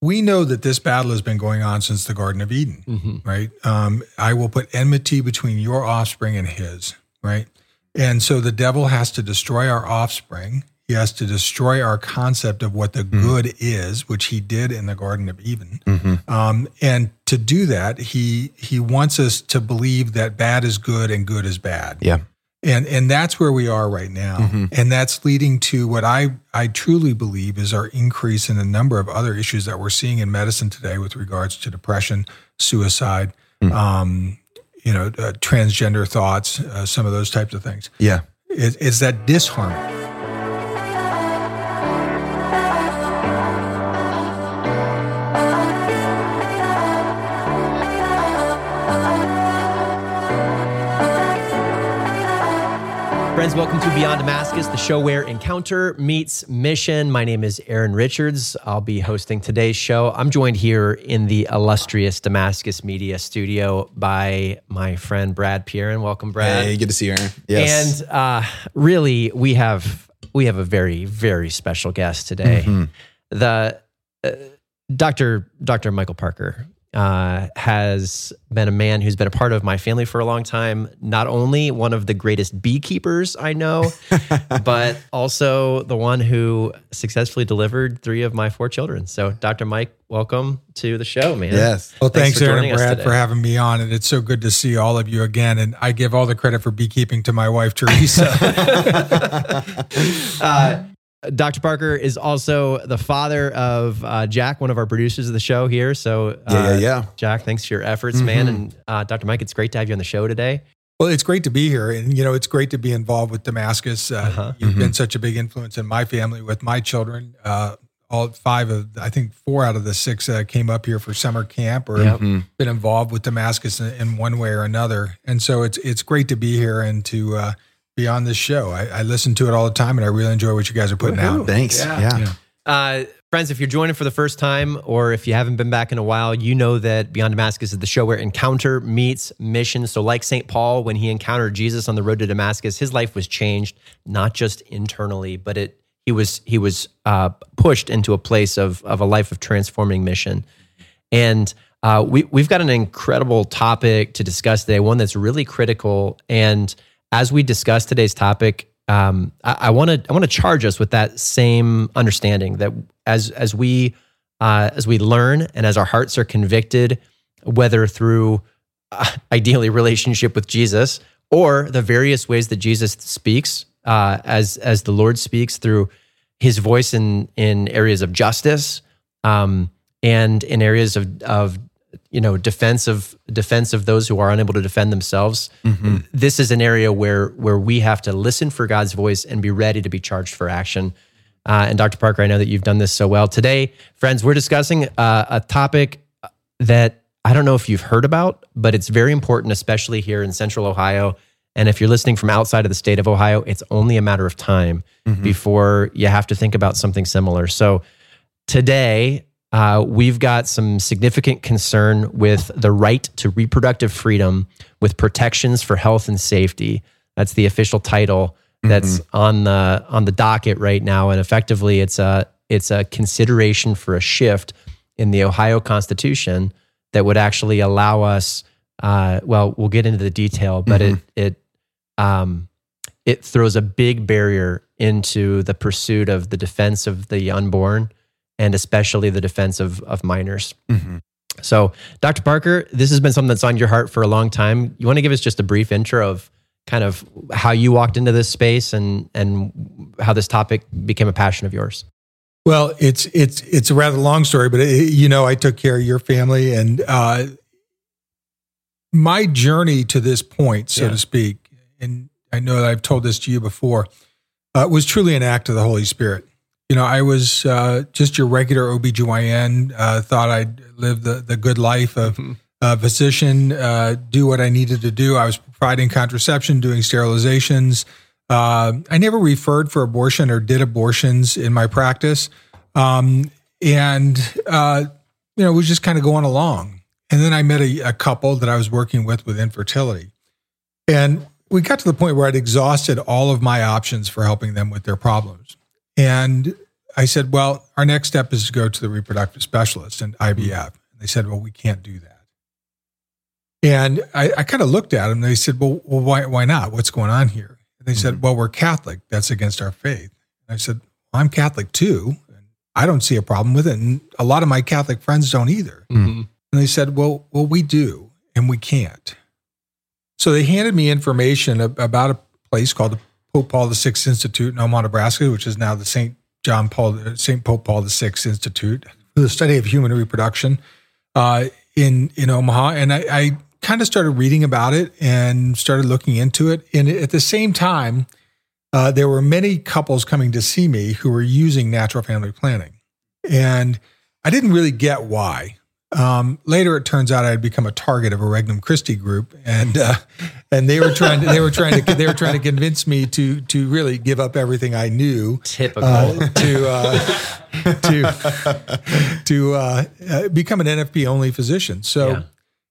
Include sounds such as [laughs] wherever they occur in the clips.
we know that this battle has been going on since the Garden of Eden, Mm-hmm. right? Um, I will put enmity between your offspring and his, right? And so the devil has to destroy our offspring. He has to destroy our concept of what the good is, which he did in the Garden of Eden. Um, and to do that, he he wants us to believe that bad is good and good is bad Yeah. And and that's where we are right now. And that's leading to what i i truly believe is our increase in a number of other issues that we're seeing in medicine today with regards to depression suicide um you know uh, transgender thoughts uh, some of those types of things. Yeah. is, is that disharmony Friends, welcome to Beyond Damascus, the show where encounter meets mission. My name is Aaron Richards. I'll be hosting today's show. I'm joined here in the illustrious Damascus Media Studio by my friend Brad Pierin. Welcome, Brad. Hey, good to see you, Aaron. Yes. And uh, really, we have we have a very very special guest today. Mm-hmm. The uh, Dr. Dr. Michael Parker uh, has been a man who's been a part of my family for a long time. Not only one of the greatest beekeepers I know, [laughs] but also the one who successfully delivered three of my four children. So, Dr. Mike, welcome to the show, man. yes. well thanks, for aaron joining and us brad for having me on and it's so good to see all of you again and i give all the credit for beekeeping to my wife teresa [laughs] [laughs] Uh, Dr. Parker is also the father of uh, Jack, one of our producers of the show here. So, uh, Yeah, yeah, yeah. Jack, thanks for your efforts, man. And uh, Dr. Mike, it's great to have you on the show today. Well, it's great to be here, and you know, it's great to be involved with Damascus. Uh, Uh-huh. You've been such a big influence in my family with my children. Uh, all five of, I think, four out of the six uh, came up here for summer camp or Yep. been involved with Damascus in, in one way or another. And so it's it's great to be here and to uh, be on this show. I, I listen to it all the time, and I really enjoy what you guys are putting out. Thanks. Yeah. Yeah. Uh, friends, if you're joining for the first time or if you haven't been back in a while, you know that Beyond Damascus is the show where encounter meets mission. So, like St. Paul, when he encountered Jesus on the road to Damascus, his life was changed, not just internally, but it he was he was uh, pushed into a place of of a life of transforming mission. And uh, we we've got an incredible topic to discuss today, one that's really critical. And as we discuss today's topic, um, I want to I want to charge us with that same understanding that as as we uh, as we learn and as our hearts are convicted, whether through uh, [laughs] ideally relationship with Jesus or the various ways that Jesus speaks, uh, as as the Lord speaks through His voice in in areas of justice um, and in areas of of you know defense of defense of those who are unable to defend themselves. This is an area where where we have to listen for God's voice and be ready to be charged for action. Uh, and Dr. Parker, I know that you've done this so well today, friends. We're discussing uh, a topic that I don't know if you've heard about, but it's very important, especially here in Central Ohio. And if you're listening from outside of the state of Ohio, it's only a matter of time before you have to think about something similar. So today, uh, we've got some significant concern with the right to reproductive freedom with protections for health and safety. That's the official title that's on the on the docket right now, and effectively, it's a it's a consideration for a shift in the Ohio Constitution that would actually allow us. Uh, well, we'll get into the detail, but it it um, it throws a big barrier into the pursuit of the defense of the unborn and especially the defense of, of minors. So, Dr. Parker, this has been something that's on your heart for a long time. You want to give us just a brief intro of kind of how you walked into this space and and how this topic became a passion of yours? Well, it's it's it's a rather long story, but it, you know, I took care of your family, and uh, my journey to this point, so Yeah. to speak, and I know that I've told this to you before, uh, was truly an act of the Holy Spirit. You know, I was uh, just your regular OBGYN, uh, thought I'd live the, the good life of a physician, uh, do what I needed to do. I was providing contraception, doing sterilizations. Uh, I never referred for abortion or did abortions in my practice. Um, and, uh, you know, it was just kind of going along. And then I met a, a couple that I was working with with infertility. And we got to the point where I'd exhausted all of my options for helping them with their problems. And I said, well, our next step is to go to the reproductive specialist and IVF. And they said, well, we can't do that. And I, I kind of looked at them. They said, well, well, why, why not? What's going on here? And they said, well, we're Catholic. That's against our faith. And I said, well, I'm Catholic too. And I don't see a problem with it. And a lot of my Catholic friends don't either. Mm-hmm. And they said, well, well, we do, and we can't. So they handed me information about a place called the Pope Paul VI Institute in Omaha, Nebraska, which is now the St. John Paul, St. Pope Paul VI Institute for the study of human reproduction uh, in in Omaha. And I, I kind of started reading about it and started looking into it. And at the same time, uh, there were many couples coming to see me who were using natural family planning, and I didn't really get why. Um, later, it turns out I had become a target of a Regnum Christi group, and uh, [laughs] and they were trying to they were trying to they were trying to convince me to to really give up everything I knew, typical, uh, to uh, [laughs] to to uh, uh, become an NFP only physician. So. Yeah.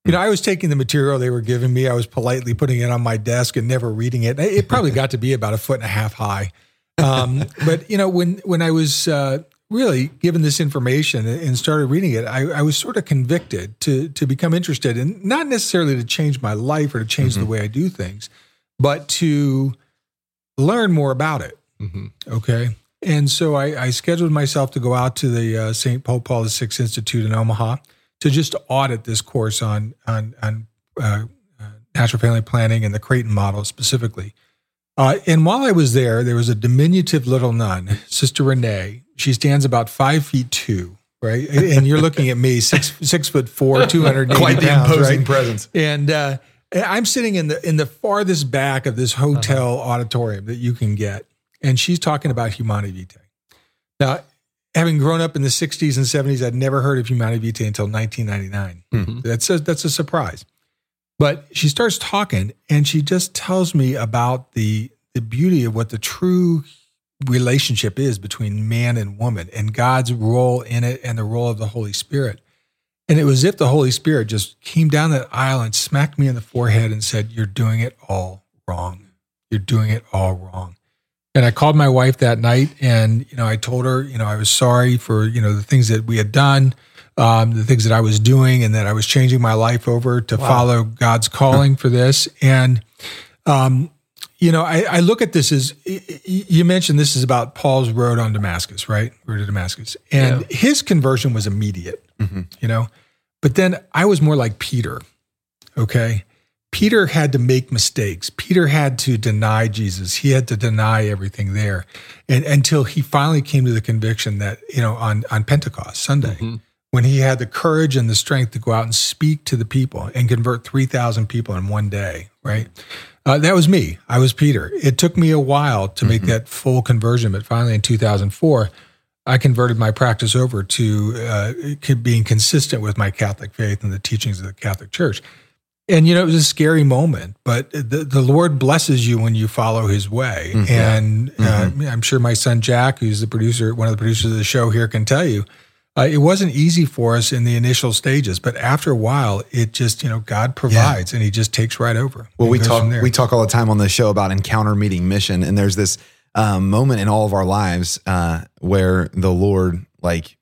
You know, I was taking the material they were giving me. I was politely putting it on my desk and never reading it. It probably got to be about a foot and a half high. Um, [laughs] but you know, when when I was uh, really given this information and started reading it, I, I, was sort of convicted to to become interested in not necessarily to change my life or to change mm-hmm. the way I do things, but to learn more about it. Mm-hmm. Okay. And so I, I, scheduled myself to go out to the uh, St. Pope Paul VI Institute in Omaha to just audit this course on on, on uh, uh, natural family planning and the Creighton model specifically. Uh, and while I was there, there was a diminutive little nun, Sister Renee, she stands about five feet two, right? And you're looking at me, six six foot four, [laughs] two hundred Quite the pounds, imposing right? presence. And uh, I'm sitting in the in the farthest back of this hotel uh-huh. auditorium that you can get, and she's talking about Humanae Vitae. Now, having grown up in the '60s and '70s, I'd never heard of Humanae Vitae until 1999. Mm-hmm. That's a, that's a surprise. But she starts talking, and she just tells me about the the beauty of what the true relationship is between man and woman and God's role in it and the role of the Holy Spirit. And it was if the Holy Spirit just came down that aisle and smacked me in the forehead and said, You're doing it all wrong. You're doing it all wrong. And I called my wife that night and, you know, I told her, you know, I was sorry for, you know, the things that we had done, um, the things that I was doing, and that I was changing my life over to wow. follow God's calling for this. And, um, you know, I, I, look at this as you mentioned this is about Paul's road on Damascus, right? Road to Damascus. And yeah. his conversion was immediate, mm-hmm. you know. But then I was more like Peter, okay? Peter had to make mistakes. Peter had to deny Jesus. He had to deny everything there. And until he finally came to the conviction that, you know, on, on Pentecost Sunday, mm-hmm. when he had the courage and the strength to go out and speak to the people and convert 3,000 people in one day, right? Uh, that was me. I was Peter. It took me a while to make mm-hmm. that full conversion, but finally in 2004, I converted my practice over to uh, being consistent with my Catholic faith and the teachings of the Catholic Church. And you know, it was a scary moment, but the, the Lord blesses you when you follow His way. Mm-hmm. And uh, mm-hmm. I'm sure my son Jack, who's the producer, one of the producers of the show here, can tell you uh, it wasn't easy for us in the initial stages, but after a while, it just you know God provides, yeah. and He just takes right over. Well, we talk we talk all the time on the show about encounter meeting mission, and there's this um, moment in all of our lives uh, where the Lord like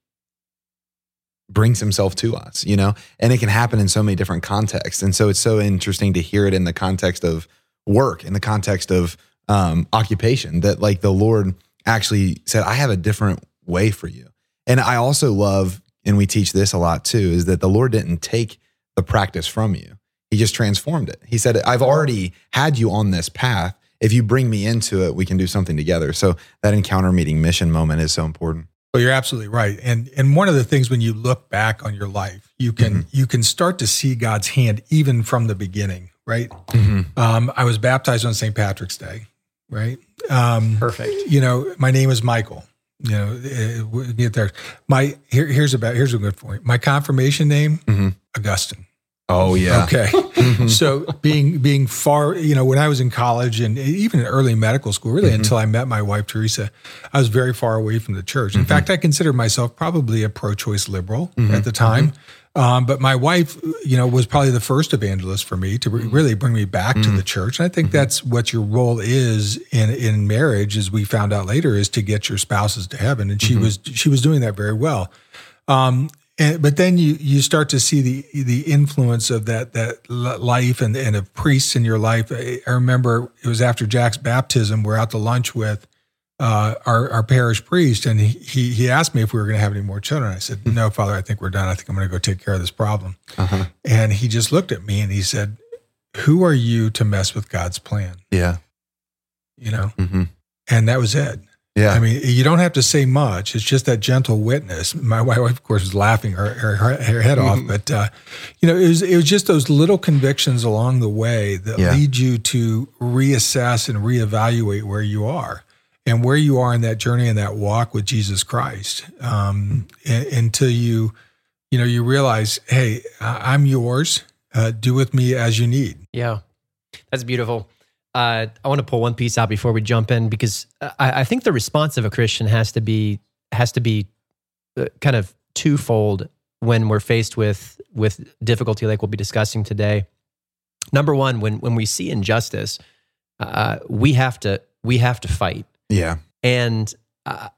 brings Himself to us, you know, and it can happen in so many different contexts, and so it's so interesting to hear it in the context of work, in the context of um, occupation, that like the Lord actually said, "I have a different way for you." And I also love, and we teach this a lot too, is that the Lord didn't take the practice from you. He just transformed it. He said, I've already had you on this path. If you bring me into it, we can do something together. So that encounter meeting mission moment is so important. Well, you're absolutely right. And and one of the things when you look back on your life, you can mm-hmm. you can start to see God's hand even from the beginning, right? Mm-hmm. Um, I was baptized on St. Patrick's Day, right? Um, Perfect. You know, my name is Michael you know, eh, we'll get there. My here, here's about here's a good point. My confirmation name, mm-hmm. Augustine. Oh yeah. Okay. Mhm. so being being far, you know, when I was in college and even in early medical school, really Mhm. until I met my wife Teresa, I was very far away from the church. In Mhm. fact, I considered myself probably a pro-choice liberal at the time. Um, but my wife, you know, was probably the first evangelist for me to re- really bring me back to Mhm. the church. And I think Mhm. that's what your role is in in marriage, as we found out later, is to get your spouses to heaven. And she Mhm. was she was doing that very well. Um, and, but then you you start to see the the influence of that that life and and of priests in your life. I, I remember it was after Jack's baptism. We're out to lunch with uh, our our parish priest, and he he, he asked me if we were going to have any more children. I said, "No, Father, I think we're done. I think I'm going to go take care of this problem." Uh-huh. And he just looked at me and he said, "Who are you to mess with God's plan?" Yeah. You know, hmm and that was it. Yeah. I mean, you don't have to say much. It's just that gentle witness. My wife, of course, was laughing her her, her head off, Mhm. but uh, you know, it was it was just those little convictions along the way that Yeah. lead you to reassess and reevaluate where you are and where you are in that journey and that walk with Jesus Christ, um, until you, you know, you realize, hey, I'm yours. Uh, do with me as you need. Yeah, that's beautiful. Uh, I want to pull one piece out before we jump in because I, I think the response of a Christian has to be has to be uh, kind of twofold when we're faced with with difficulty, like we'll be discussing today. Number one, when when we see injustice, uh, we have to we have to fight, yeah. and uh,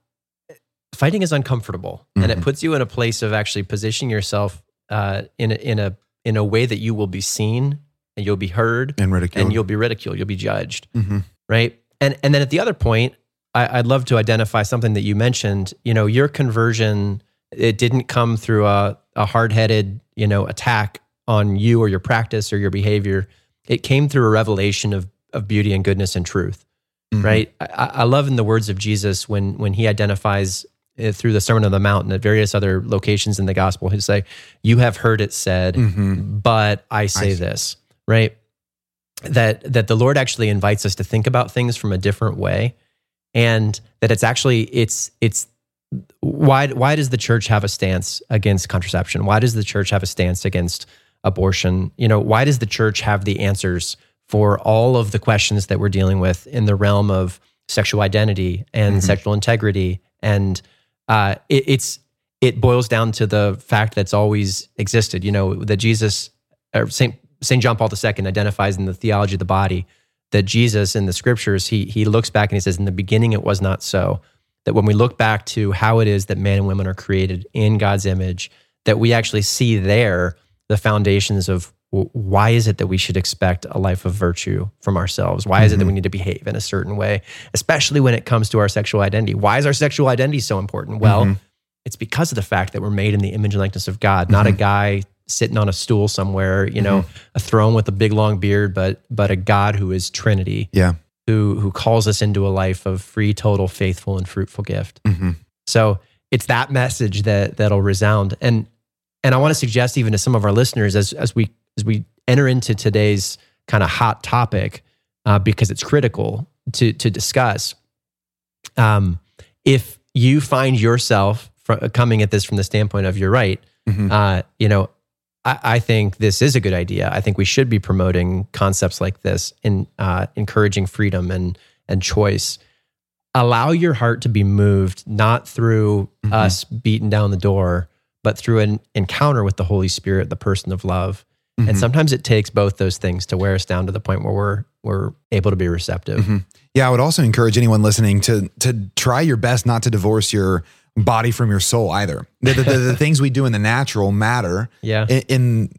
fighting is uncomfortable, and it Mhm. puts you in a place of actually positioning yourself uh, in a, in a in a way that you will be seen and you'll be heard And ridicule. and you'll be ridiculed, you'll be judged, hmm right? And and then at the other point, I, I'd love to identify something that you mentioned. You know, your conversion it didn't come through a, a hard headed you know attack on you or your practice or your behavior. It came through a revelation of of beauty and goodness and truth, Mhm. right? I, I love in the words of Jesus when when he identifies uh, through the Sermon on the Mount and at various other locations in the gospel, he'd say, "You have heard it said." Mhm. but I say see. this, right? That that the Lord actually invites us to think about things from a different way, and that it's actually it's it's why why does the church have a stance against contraception? Why does the church have a stance against abortion? You know, why does the church have the answers for all of the questions that we're dealing with in the realm of sexual identity and Mhm. sexual integrity? And uh, it, it's it boils down to the fact that's always existed. You know that Jesus, or Saint Saint John Paul II identifies in the theology of the body that Jesus in the scriptures he he looks back and he says, "In the beginning, it was not so." That when we look back to how it is that men and women are created in God's image, that we actually see there the foundations of why is it that we should expect a life of virtue from ourselves? Why is it that we need to behave in a certain way, especially when it comes to our sexual identity? Why is our sexual identity so important? Well, Mhm. it's because of the fact that we're made in the image and likeness of God, not a guy sitting on a stool somewhere, you know, a throne with a big long beard, but but a God who is Trinity, Yeah. who who calls us into a life of free, total, faithful, and fruitful gift. hmm So it's that message that that'll resound. And and I want to suggest even to some of our listeners as as we as we enter into today's kind of hot topic, uh, because it's critical to to discuss. Um, if you find yourself coming at this from the standpoint of you're right, hmm uh, you know, I, I think this is a good idea. I think we should be promoting concepts like this and uh, encouraging freedom and and choice. Allow your heart to be moved not through Mhm. us beating down the door, but through an encounter with the Holy Spirit, the person of love. Mm-hmm. And sometimes it takes both those things to wear us down to the point where we're we're able to be receptive. Mhm. Yeah, I would also encourage anyone listening to to try your best not to divorce your body from your soul either. The, the, the, the [laughs] things we do in the natural matter Yeah. in, in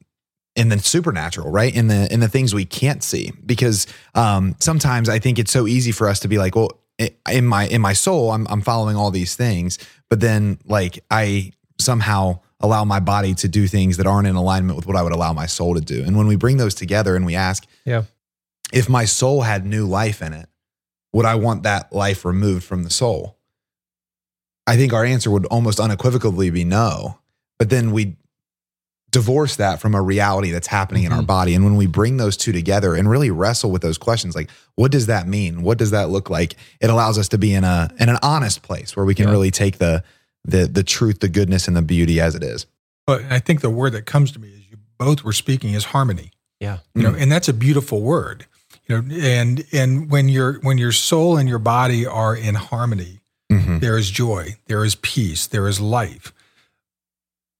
in the supernatural, right? In the in the things we can't see, because um, sometimes I think it's so easy for us to be like, well, in my in my soul, I'm I'm following all these things, but then like I somehow allow my body to do things that aren't in alignment with what I would allow my soul to do. And when we bring those together and we ask, Yeah. if my soul had new life in it, would I want that life removed from the soul? I think our answer would almost unequivocally be no. But then we divorce that from a reality that's happening in our Mhm. body. And when we bring those two together and really wrestle with those questions, like what does that mean? What does that look like? It allows us to be in a in an honest place where we can Yeah. really take the the the truth, the goodness, and the beauty as it is. But I think the word that comes to me is you both were speaking is harmony. Yeah. You know, and that's a beautiful word. You know, and and when your when your soul and your body are in harmony, Mhm. there is joy, there is peace, there is life.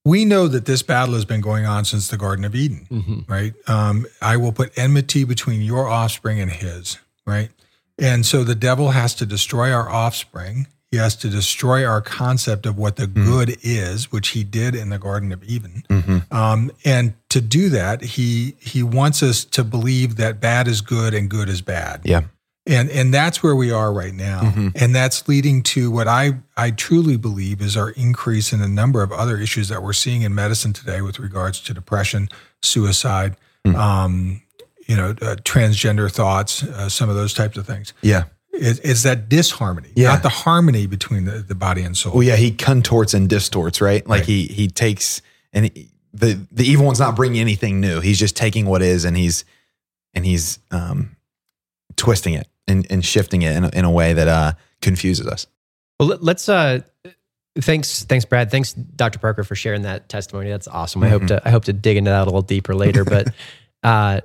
We know that this battle has been going on since the Garden of Eden, Mm-hmm. right? Um, I will put enmity between your offspring and his, right? And so the devil has to destroy our offspring. He has to destroy our concept of what the good is, which he did in the Garden of Eden. Mhm. Um, and to do that, he he wants us to believe that bad is good and good is bad Yeah. and and that's where we are right now Mhm. and that's leading to what i i truly believe is our increase in a number of other issues that we're seeing in medicine today with regards to depression suicide Mm. um you know uh, transgender thoughts uh, some of those types of things Yeah. Is, is that disharmony Yeah. not the harmony between the, the body and soul Well, yeah, he contorts and distorts, right? Like Right. he he takes and he, the the evil one's not bringing anything new. He's just taking what is and he's and he's um twisting it and, and shifting it in a, in a way that uh confuses us. Well, let- let's. Uh, thanks, thanks, Brad. Thanks, Dr. Parker, for sharing that testimony. That's awesome. I hope to. I hope to dig into that a little deeper later. But [laughs] uh,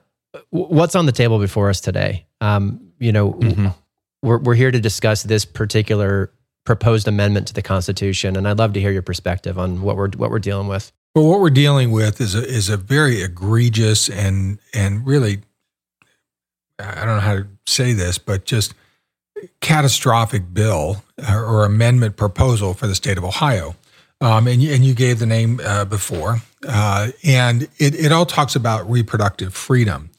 w- what's on the table before us today? Um, you know, Mhm. We're we're here to discuss this particular proposed amendment to the Constitution, and I'd love to hear your perspective on what we're what we're dealing with. Well, what we're dealing with is a, is a very egregious and and really, I don't know how to say this, but just catastrophic bill or, or amendment proposal for the state of Ohio. Um, and, you, and you gave the name uh, before, uh, and it, it all talks about reproductive freedom.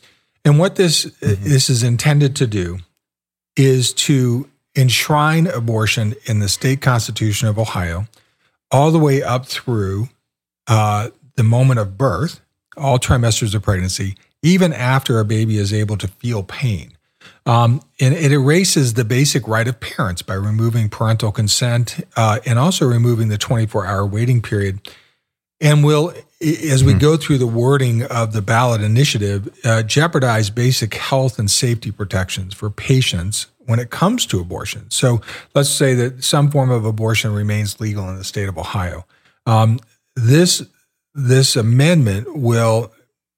And what this this is intended to do is to enshrine abortion in the state constitution of Ohio, all the way up through uh, the moment of birth, all trimesters of pregnancy, even after a baby is able to feel pain. Um, and it erases the basic right of parents by removing parental consent uh, and also removing the 24 hour waiting period. And will, as we go through the wording of the ballot initiative, uh, jeopardize basic health and safety protections for patients when it comes to abortion. So let's say that some form of abortion remains legal in the state of Ohio. Um, this this amendment will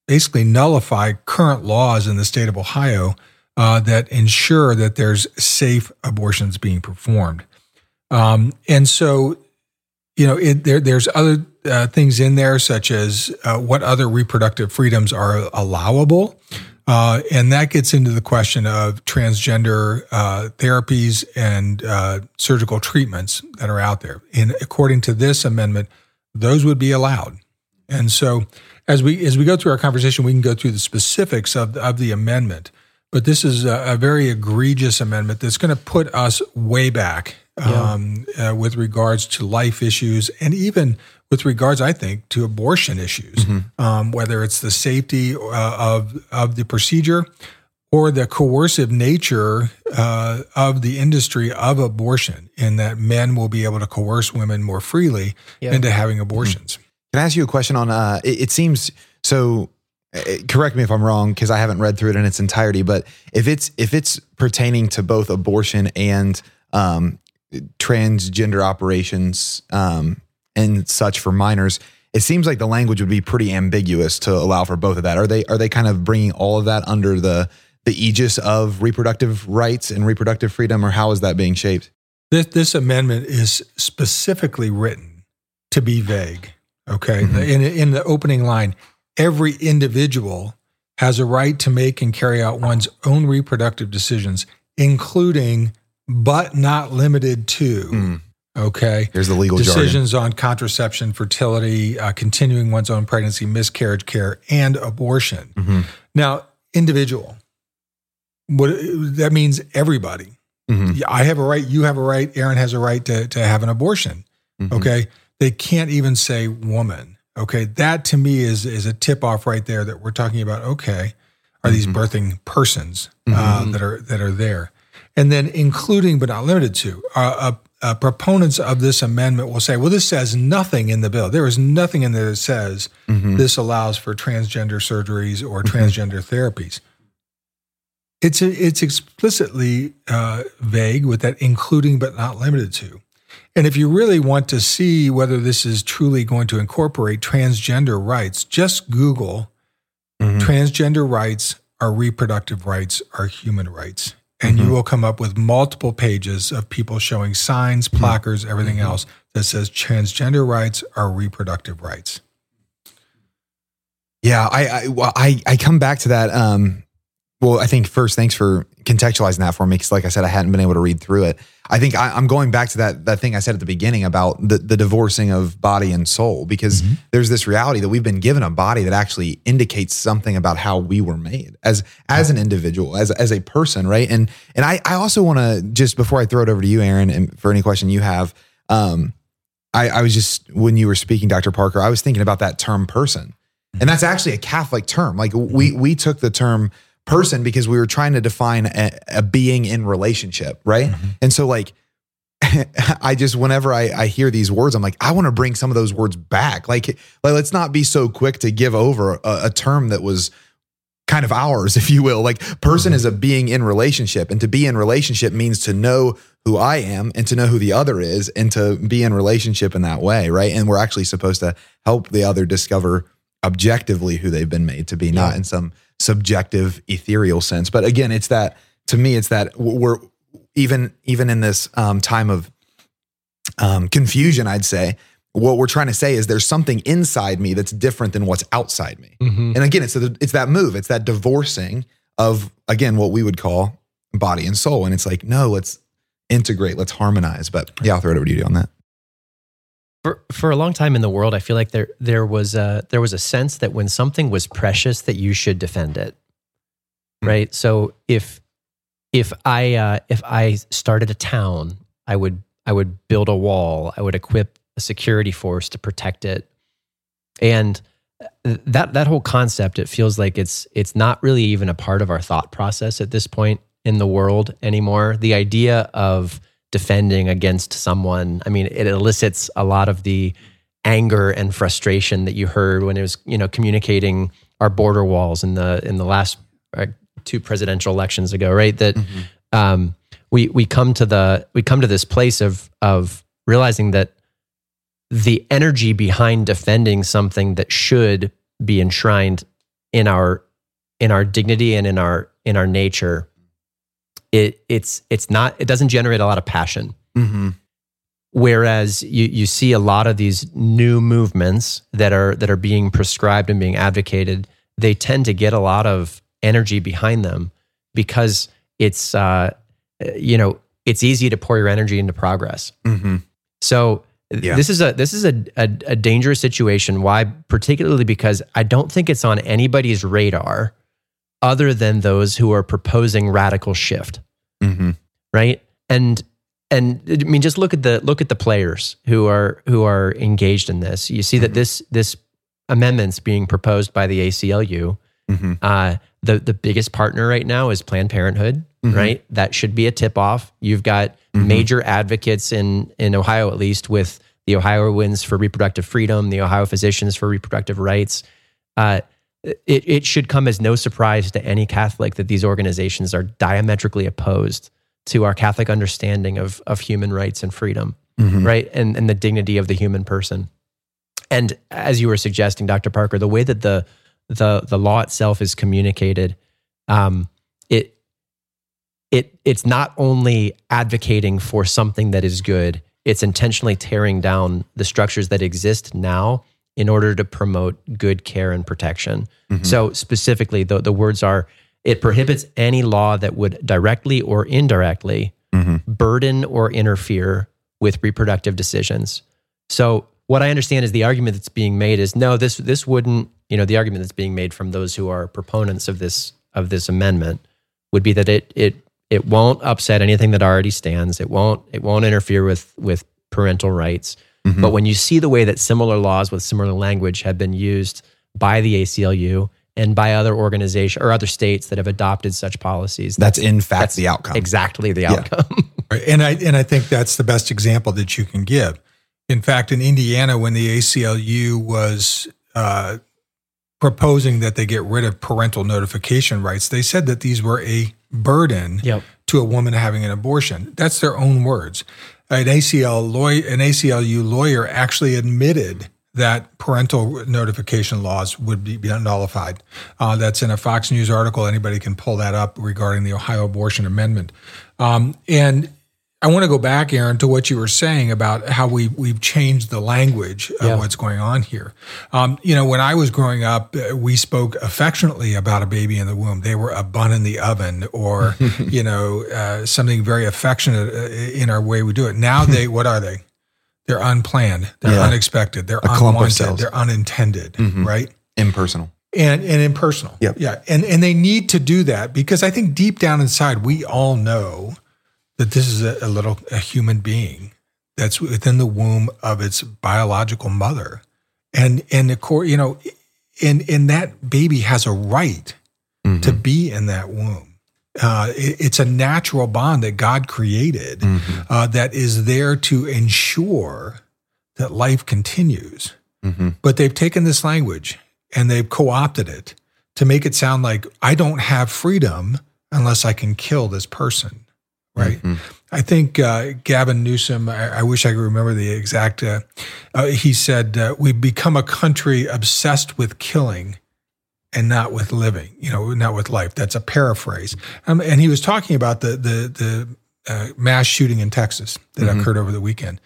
basically nullify current laws in the state of Ohio uh, that ensure that there's safe abortions being performed. Um, and so, you know, it, there, there's other uh, things in there, such as uh, what other reproductive freedoms are allowable. Uh, and that gets into the question of transgender uh, therapies and uh, surgical treatments that are out there. And according to this amendment, those would be allowed. And so, as we as we go through our conversation, we can go through the specifics of of the amendment. But this is a, a very egregious amendment that's going to put us way back um, uh, with regards to life issues and even with regards, I think, to abortion issues, um, whether it's the safety uh, of of the procedure or the coercive nature uh, of the industry of abortion, in that men will be able to coerce women more freely Yeah. into having abortions. Can I ask you a question on? Uh, it, it seems so. Uh, Correct me if I'm wrong because I haven't read through it in its entirety. But if it's if it's pertaining to both abortion and um, transgender operations um, and such for minors, it seems like the language would be pretty ambiguous to allow for both of that. Are they are they kind of bringing all of that under the the aegis of reproductive rights and reproductive freedom, or how is that being shaped? This, this amendment is specifically written to be vague. Okay. Mhm. In, in the opening line, every individual has a right to make and carry out one's own reproductive decisions, including but not limited to. Mm. Okay. There's the legal jargon. Decisions on contraception, fertility, uh, continuing one's own pregnancy, miscarriage care, and abortion. Mhm. Now, individual. What that means everybody. Mhm. I have a right, you have a right, Aaron has a right to, to have an abortion. Mhm. Okay. They can't even say woman. Okay. That to me is is a tip off right there that we're talking about, okay, are these Mhm. birthing persons uh, Mhm. that are that are there. And then including but not limited to, uh, uh, uh, proponents of this amendment will say, well, this says nothing in the bill. There is nothing in there that says Mhm. this allows for transgender surgeries or transgender therapies. It's it's explicitly uh, vague with that including but not limited to, And if you really want to see whether this is truly going to incorporate transgender rights, just Google Mhm. transgender rights are reproductive rights are human rights. And you will come up with multiple pages of people showing signs, placards, everything else that says transgender rights are reproductive rights. Yeah, I I, well, I I come back to that. Um, well, I think first, thanks for contextualizing that for me, because like I said, I hadn't been able to read through it. I think I, I'm going back to that that thing I said at the beginning about the the divorcing of body and soul, because mm-hmm. there's this reality that we've been given a body that actually indicates something about how we were made as as an individual, as as a person, right? And and I I also want to just before I throw it over to you, Aaron, and for any question you have, um, I, I was just when you were speaking, Dr. Parker, I was thinking about that term person. And mm-hmm. that's actually a Catholic term. Like we mm-hmm. we took the term person because we were trying to define a, a being in relationship, right? Mm-hmm. And so like [laughs] I just whenever I, I hear these words, I'm like, I want to bring some of those words back. Like, like let's not be so quick to give over a, a term that was kind of ours, [laughs] if you will. Like person mm-hmm. is a being in relationship. And to be in relationship means to know who I am and to know who the other is and to be in relationship in that way, right? And we're actually supposed to help the other discover objectively who they've been made to be, not in some subjective ethereal sense. But again, it's that to me, it's that we're even even in this um, time of um, confusion, I'd say. What we're trying to say is there's something inside me that's different than what's outside me. And again, it's a, it's that move, it's that divorcing of again what we would call body and soul. And it's like, no, let's integrate, let's harmonize. But yeah, I'll throw it over to you on that. For for a long time in the world, I feel like there there was a there was a sense that when something was precious, that you should defend it, Hmm. right? So if if I uh, if I started a town, I would I would build a wall. I would equip a security force to protect it, and that that whole concept it feels like it's it's not really even a part of our thought process at this point in the world anymore. The idea of defending against someone, I mean, it elicits a lot of the anger and frustration that you heard when it was, you know, communicating our border walls in the in the last uh, two presidential elections ago, right? That um, we we come to the we come to this place of of realizing that the energy behind defending something that should be enshrined in our in our dignity and in our in our nature it it's it's not it doesn't generate a lot of passion Mm-hmm. whereas you you see a lot of these new movements that are that are being prescribed and being advocated they tend to get a lot of energy behind them because it's uh you know it's easy to pour your energy into progress Mm-hmm. so Yeah. this is a this is a, a a dangerous situation. Why? Particularly because I don't think it's on anybody's radar, other than those who are proposing radical shift, Mm-hmm. right? And and I mean, just look at the look at the players who are who are engaged in this. You see that this this amendments being proposed by the ACLU. Mm-hmm. Uh, the the biggest partner right now is Planned Parenthood, Mhm. right? That should be a tip off. You've got Mhm. major advocates in in Ohio, at least, with the Ohioans for reproductive freedom, the Ohio Physicians for reproductive rights. Uh, it it should come as no surprise to any Catholic that these organizations are diametrically opposed to our Catholic understanding of of human rights and freedom Mm-hmm. right? And and the dignity of the human person. And as you were suggesting, Dr. Parker, the way that the the the law itself is communicated, um, it it it's not only advocating for something that is good, it's intentionally tearing down the structures that exist now in order to promote good care and protection. Mhm. So specifically, the, the words are it prohibits any law that would directly or indirectly Mm-hmm. burden or interfere with reproductive decisions. So what I understand is the argument that's being made is no, this this wouldn't, you know, the argument that's being made from those who are proponents of this of this amendment would be that it it it won't upset anything that already stands. It won't it won't interfere with with parental rights. Mhm. But when you see the way that similar laws with similar language have been used by the ACLU and by other organizations or other states that have adopted such policies, That's in fact That's the outcome. exactly the Yeah. outcome. [laughs] Right. And I and I think that's the best example that you can give. In fact, in Indiana, when the ACLU was uh, proposing that they get rid of parental notification rights, they said that these were a burden Yep. to a woman having an abortion. That's their own words. An ACL lawyer, an ACLU lawyer actually admitted that parental notification laws would be, be nullified. Uh, that's in a Fox News article. Anybody can pull that up regarding the Ohio Abortion Amendment. Um, and I want to go back, Aaron, to what you were saying about how we we've changed the language of Yeah. what's going on here. Um, you know, when I was growing up, uh, we spoke affectionately about a baby in the womb. They were a bun in the oven, or [laughs] you know, uh, something very affectionate uh, in our way we do it. Now they, [laughs] what are they? They're unplanned. They're Yeah. unexpected. They're of unwanted. They're unintended. Right Impersonal. and and impersonal. Yep. Yeah. And and they need to do that because I think deep down inside we all know that this is a, a little a human being that's within the womb of its biological mother. And and the core, you know, and and that baby has a right to be in that womb. Uh, it- it's a natural bond that God created uh, that is there to ensure that life continues. But they've taken this language and they've co-opted it to make it sound like I don't have freedom unless I can kill this person, right? I think uh, Gavin Newsom. I, I wish I could remember the exact. Uh, uh, he said, uh, "We've become a country obsessed with killing." And not with living, you know, not with life. That's a paraphrase. Um, and he was talking about the the the uh, mass shooting in Texas that occurred over the weekend.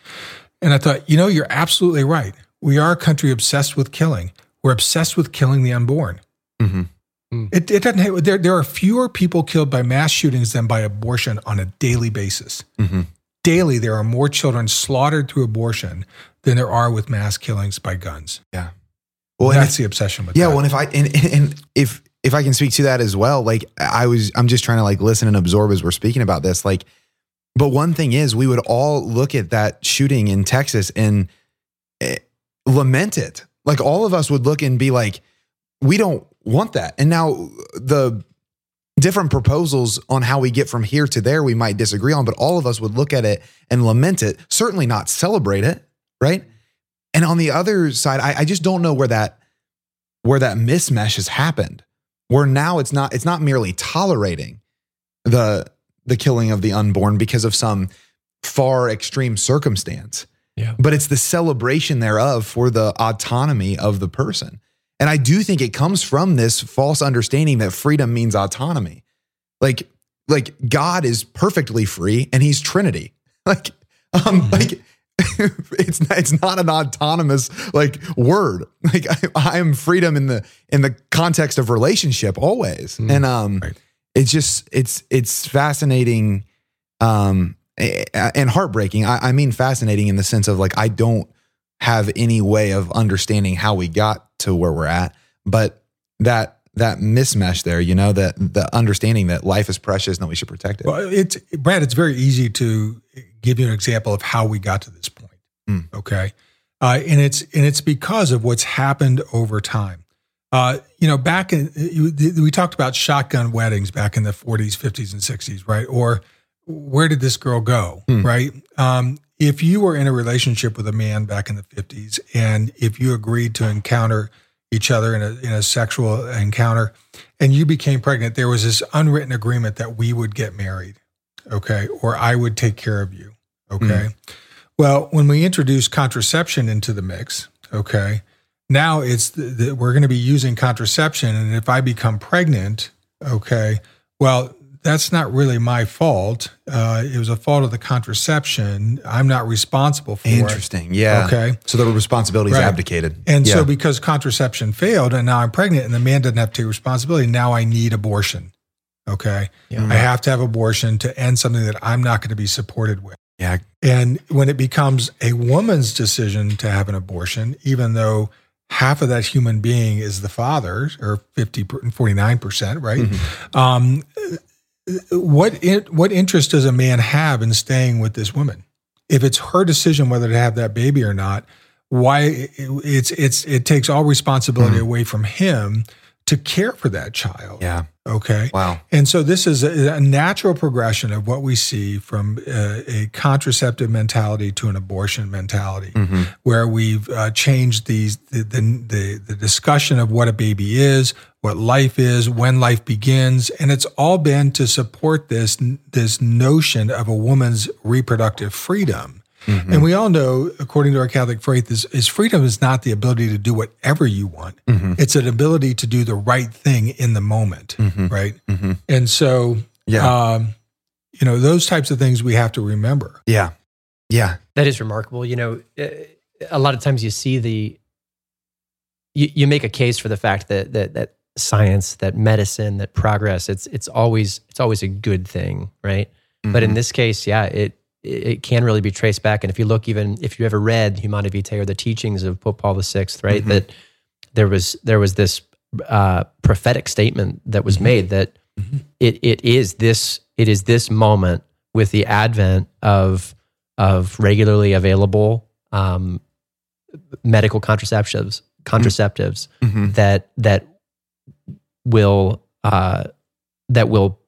And I thought, you know, you're absolutely right. We are a country obsessed with killing. We're obsessed with killing the unborn. Mhm. It, it doesn't. Have, there, there are fewer people killed by mass shootings than by abortion on a daily basis. Mhm. Daily, there are more children slaughtered through abortion than there are with mass killings by guns. Yeah. Well, and That's the obsession with Yeah, that. well, and if I and, and- and if if I can speak to that as well, like I was, I'm just trying to like listen and absorb as we're speaking about this. Like, but one thing is, we would all look at that shooting in Texas and eh, lament it. Like all of us would look and be like, we don't want that. And now the different proposals on how we get from here to there, we might disagree on, but all of us would look at it and lament it. Certainly not celebrate it, right? And on the other side, I, I just don't know where that where that mismesh has happened. Where now it's not it's not merely tolerating the the killing of the unborn because of some far extreme circumstance, Yeah. but it's the celebration thereof for the autonomy of the person. And I do think it comes from this false understanding that freedom means autonomy. Like like God is perfectly free and he's Trinity. [laughs] Like um like [laughs] it's not, it's not an autonomous like word. [laughs] Like I, I am freedom in the in the context of relationship always. And um Right. it's just it's it's fascinating um and heartbreaking. I, I mean fascinating in the sense of like I don't have any way of understanding how we got to where we're at, but that that mismesh there, you know, that the understanding that life is precious and that we should protect it. Well, it's Brad. It's very easy to give you an example of how we got to this point. Mm. Okay, uh, and it's and it's because of what's happened over time. Uh, you know, back in you- we talked about shotgun weddings back in the 40s, 50s, and 60s, right? Or where did this girl go, Hmm. right? Um, if you were in a relationship with a man back in the 50s, and if you agreed to encounter each other in a in a sexual encounter, and you became pregnant, there was this unwritten agreement that we would get married, okay, or I would take care of you, okay. Mm. Well, when we introduce contraception into the mix, okay, now it's the, the, we're going to be using contraception, and if I become pregnant, okay, well, that's not really my fault. Uh, it was a fault of the contraception. I'm not responsible for it. Interesting. Yeah. Okay. So the responsibility is Right. abdicated. And yeah. so, because contraception failed and now I'm pregnant and the man doesn't have to take responsibility, now I need abortion. Okay. I have to have abortion to end something that I'm not going to be supported with. yeah. And when it becomes a woman's decision to have an abortion, even though half of that human being is the father or 50, 49%, right? Um, what, in, what interest does a man have in staying with this woman? If it's her decision whether to have that baby or not, why it's, it's, it takes all responsibility mm-hmm. away from him to care for that child. Yeah. Okay. Wow. And so this is a, a natural progression of what we see from uh, a contraceptive mentality to an abortion mentality, Mm-hmm. where we've uh, changed these the, the the the discussion of what a baby is, what life is, when life begins, and it's all been to support this this notion of a woman's reproductive freedom. Mm-hmm. And we all know, according to our Catholic faith, is, is freedom is not the ability to do whatever you want. Mm-hmm. It's an ability to do the right thing in the moment, right? And so, Mm-hmm. Yeah. um, you know, those types of things we have to remember. Yeah. Yeah. That is remarkable. You know, uh, a lot of times you see the, you, you make a case for the fact that that that science, that medicine, that progress, it's it's always it's always a good thing, right? But in this case, yeah, it it can really be traced back. And if you look, even if you ever read Humanae Vitae or the teachings of Pope Paul VI, right, that there was there was this uh, prophetic statement that was made that it it is this it is this moment with the advent of of regularly available um, medical contraceptives contraceptives Mhm. that that will uh, that will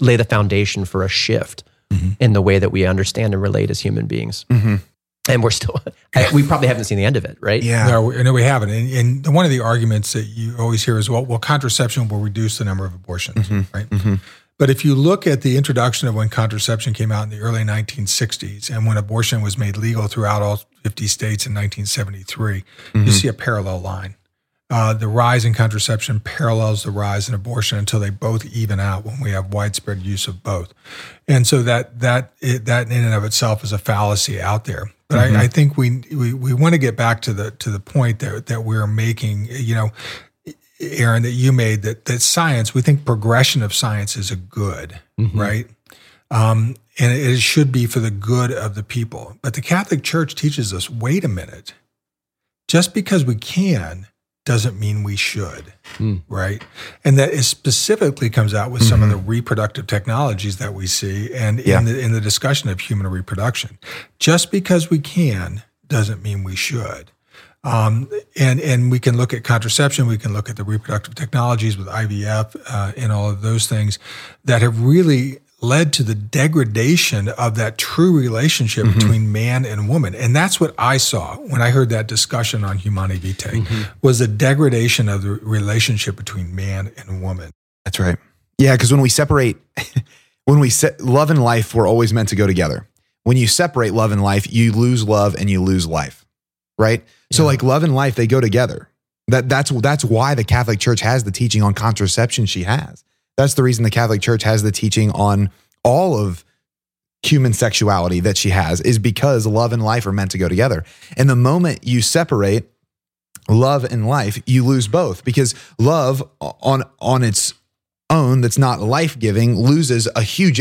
lay the foundation for a shift Mhm. in the way that we understand and relate as human beings. Mhm. And we're still, [laughs] we probably haven't seen the end of it, right? Yeah. No, I know we haven't. And, and one of the arguments that you always hear is, well, well, contraception will reduce the number of abortions, right? Mhm. But if you look at the introduction of when contraception came out in the early 1960s and when abortion was made legal throughout all 50 states in 1973, you see a parallel line. Uh, the rise in contraception parallels the rise in abortion until they both even out when we have widespread use of both. And so that that it, that in and of itself is a fallacy out there. But I, I think we, we we want to get back to the to the point that that we're making. You know, Aaron, that you made that that science. We think progression of science is a good, right? Um, and it should be for the good of the people. But the Catholic Church teaches us: wait a minute, just because we can doesn't mean we should, right? And that is specifically comes out with some of the reproductive technologies that we see, and Yeah. in the in the discussion of human reproduction. Just because we can doesn't mean we should. Um, and and we can look at contraception, we can look at the reproductive technologies with IVF uh, and all of those things that have really led to the degradation of that true relationship mm-hmm. between man and woman. And that's what I saw when I heard that discussion on Humanae Vitae mm-hmm. was the degradation of the relationship between man and woman. That's right. Yeah, because when we separate, [laughs] when we set love and life were always meant to go together. When you separate love and life, you lose love and you lose life. Right? So like love and life, they go together. That that's that's why the Catholic Church has the teaching on contraception she has. That's the reason the Catholic Church has the teaching on all of human sexuality that she has is because love and life are meant to go together. And the moment you separate love and life, you lose both because love on on its own that's not life-giving loses a huge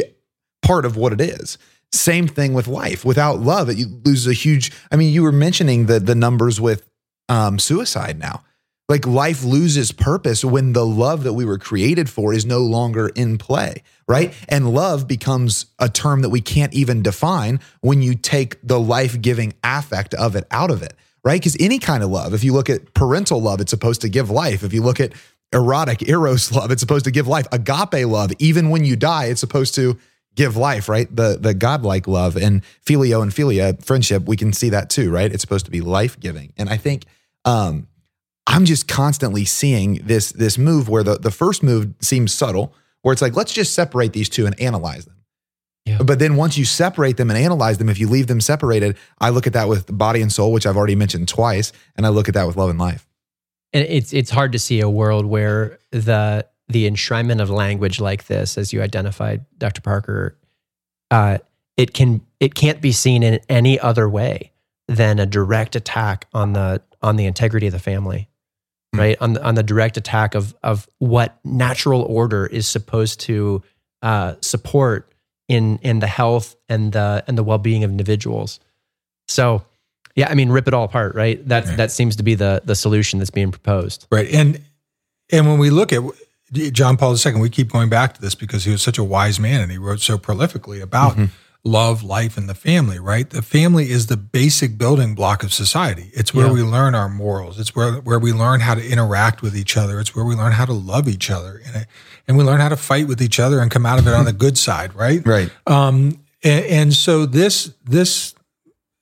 part of what it is. Same thing with life. Without love, it loses a huge I mean, you were mentioning the the numbers with um suicide now. Like life loses purpose when the love that we were created for is no longer in play, right? And love becomes a term that we can't even define when you take the life giving affect of it out of it, right? Because any kind of love, if you look at parental love, it's supposed to give life. If you look at erotic, [laughs] eros love, it's supposed to give life. Agape love, even when you die, it's supposed to give life, right? The the godlike love and filio and philia friendship, we can see that too, right? It's supposed to be life giving. And I think um, I'm just constantly seeing this this move where the the first move seems subtle, where it's like let's just separate these two and analyze them. Yeah. But then once you separate them and analyze them, if you leave them separated, I look at that with body and soul, which I've already mentioned twice, and I look at that with love and life. And it's it's hard to see a world where the the enshrinement of language like this, as you identified, Dr. Parker, uh, it can it can't be seen in any other way than a direct attack on the on the integrity of the family, Hmm. right? On the, on the direct attack of of what natural order is supposed to uh, support in in the health and the and the well being of individuals. So, yeah, I mean, rip it all apart, right? That Right. that seems to be the the solution that's being proposed. Right. And and when we look at John Paul II, we keep going back to this because he was such a wise man and he wrote so prolifically about love, life, and the family, right? The family is the basic building block of society. It's where Yeah. we learn our morals. It's where, where we learn how to interact with each other. It's where we learn how to love each other. And, it, and we learn how to fight with each other and come out of it on the good side, right? [laughs] Right. Um, and, and so this this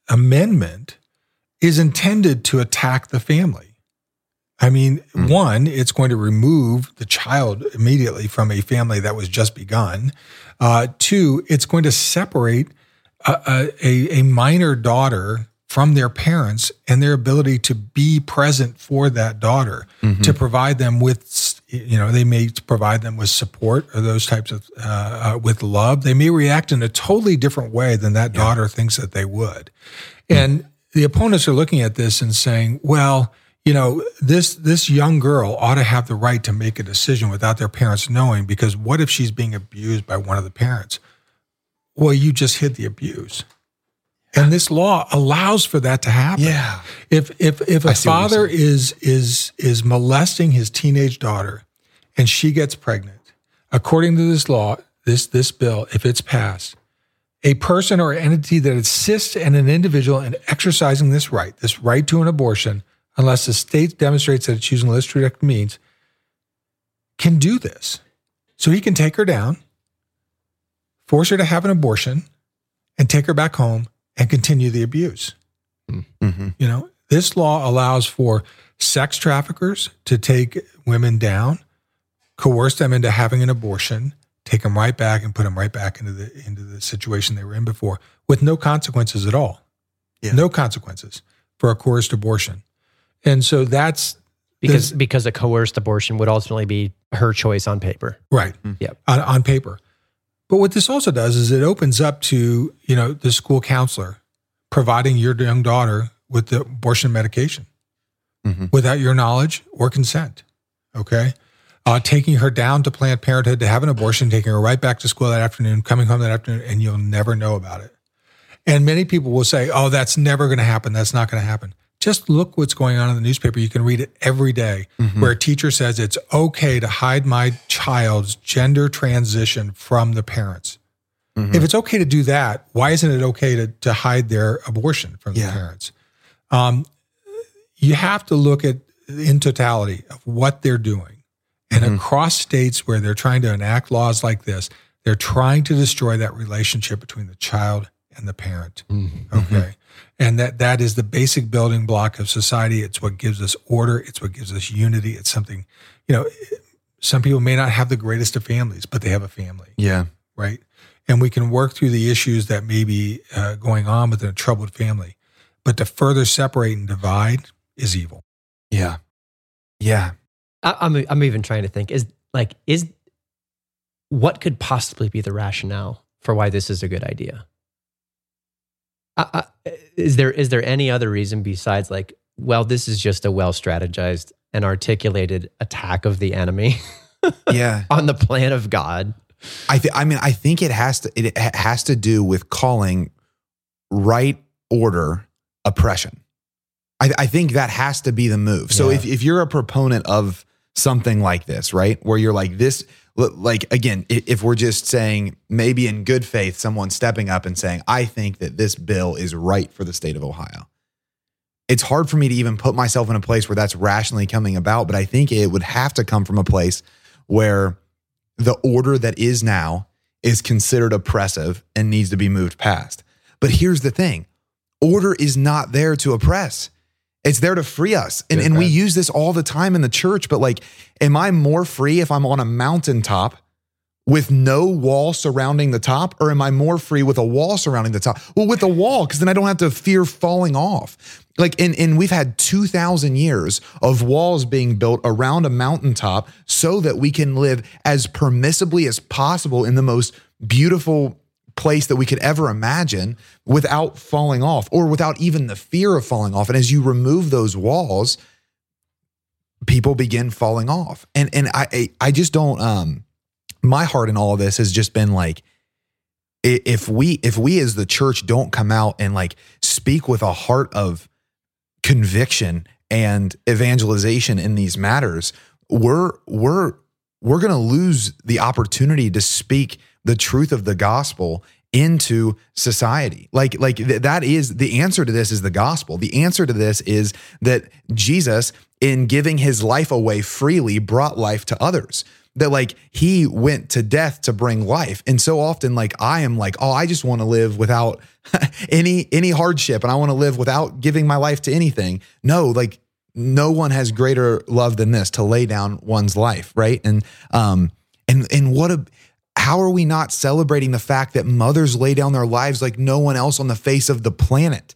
amendment is intended to attack the family. I mean, one, it's going to remove the child immediately from a family that was just begun. Uh, two, it's going to separate a, a, a minor daughter from their parents and their ability to be present for that daughter to provide them with you know they may provide them with support or those types of uh, uh, with love. They may react in a totally different way than that daughter thinks that they would. And the opponents are looking at this and saying well you know this this young girl ought to have the right to make a decision without their parents knowing because what if she's being abused by one of the parents? Well you just hid the abuse. And this law allows for that to happen. Yeah. if if if a see what you're father is is is molesting his teenage daughter and she gets pregnant according to this law this this bill if it's passed a person or entity that assists an individual in exercising this right this right to an abortion unless the state demonstrates that it's using less restrictive means can do this so he can take her down force her to have an abortion and take her back home and continue the abuse Mm-hmm. you know, this law allows for sex traffickers to take women down, coerce them into having an abortion, take them right back and put them right back into the into the situation they were in before with no consequences at all. Yeah. No consequences for a coerced abortion. And so that's because This- because a coerced abortion would ultimately be her choice on paper. right Yep. on, on paper. But what this also does is it opens up to, you know, the school counselor providing your young daughter with the abortion medication Mhm. without your knowledge or consent. Okay. Uh, taking her down to Planned Parenthood to have an abortion, taking her right back to school that afternoon, coming home that afternoon, and you'll never know about it. And many people will say, oh, that's never going to happen. That's not going to happen. Just look what's going on in the newspaper. You can read it every day mm-hmm. where a teacher says it's okay to hide my child's gender transition from the parents. Mm-hmm. If it's okay to do that, why isn't it okay to, to hide their abortion from the parents? Um, you have to look at in totality of what they're doing. And mm-hmm. across states where they're trying to enact laws like this, they're trying to destroy that relationship between the child and the parent. Okay. And that that is the basic building block of society. It's what gives us order. It's what gives us unity. It's something, you know, some people may not have the greatest of families, but they have a family Yeah. right? And we can work through the issues that may be uh, going on within a troubled family. But to further separate and divide is evil. Yeah. Yeah. I, I'm I'm even trying to think is like is what could possibly be the rationale for why this is a good idea? I, I, is there is there any other reason besides like well this is just a well strategized and articulated attack of the enemy [laughs] Yeah. on the plan of God? I th- I mean, I think it has to it has to do with calling right order oppression. I, I think that has to be the move. So Yeah. if if you're a proponent of something like this, right, where you're like this, like again, if we're just saying maybe in good faith, someone stepping up and saying, I think that this bill is right for the state of Ohio. It's hard for me to even put myself in a place where that's rationally coming about, but I think it would have to come from a place where the order that is now is considered oppressive and needs to be moved past. But here's the thing order is not there to oppress. It's there to free us. And, and we use this all the time in the church, but like, am I more free if I'm on a mountaintop with no wall surrounding the top, or am I more free with a wall surrounding the top? Well, with a wall, because then I don't have to fear falling off. Like, and, and we've had 2,000 years of walls being built around a mountaintop so that we can live as permissibly as possible in the most beautiful place that we could ever imagine without falling off or without even the fear of falling off. And as you remove those walls, people begin falling off. And and I I- just don't um my heart in all of this has just been like if we if we as the church don't come out and like speak with a heart of conviction and evangelization in these matters, we're we're we're going to lose the opportunity to speak the truth of the gospel into society. Like like th- that is the answer to this is the gospel. The answer to this is that Jesus in giving his life away freely brought life to others. That like he went to death to bring life. And so often like I am like, "Oh, I just want to live without [laughs] any any hardship and I want to live without giving my life to anything." No, like no one has greater love than this to lay down one's life, right? And um and and what a how are we not celebrating the fact that mothers lay down their lives like no one else on the face of the planet?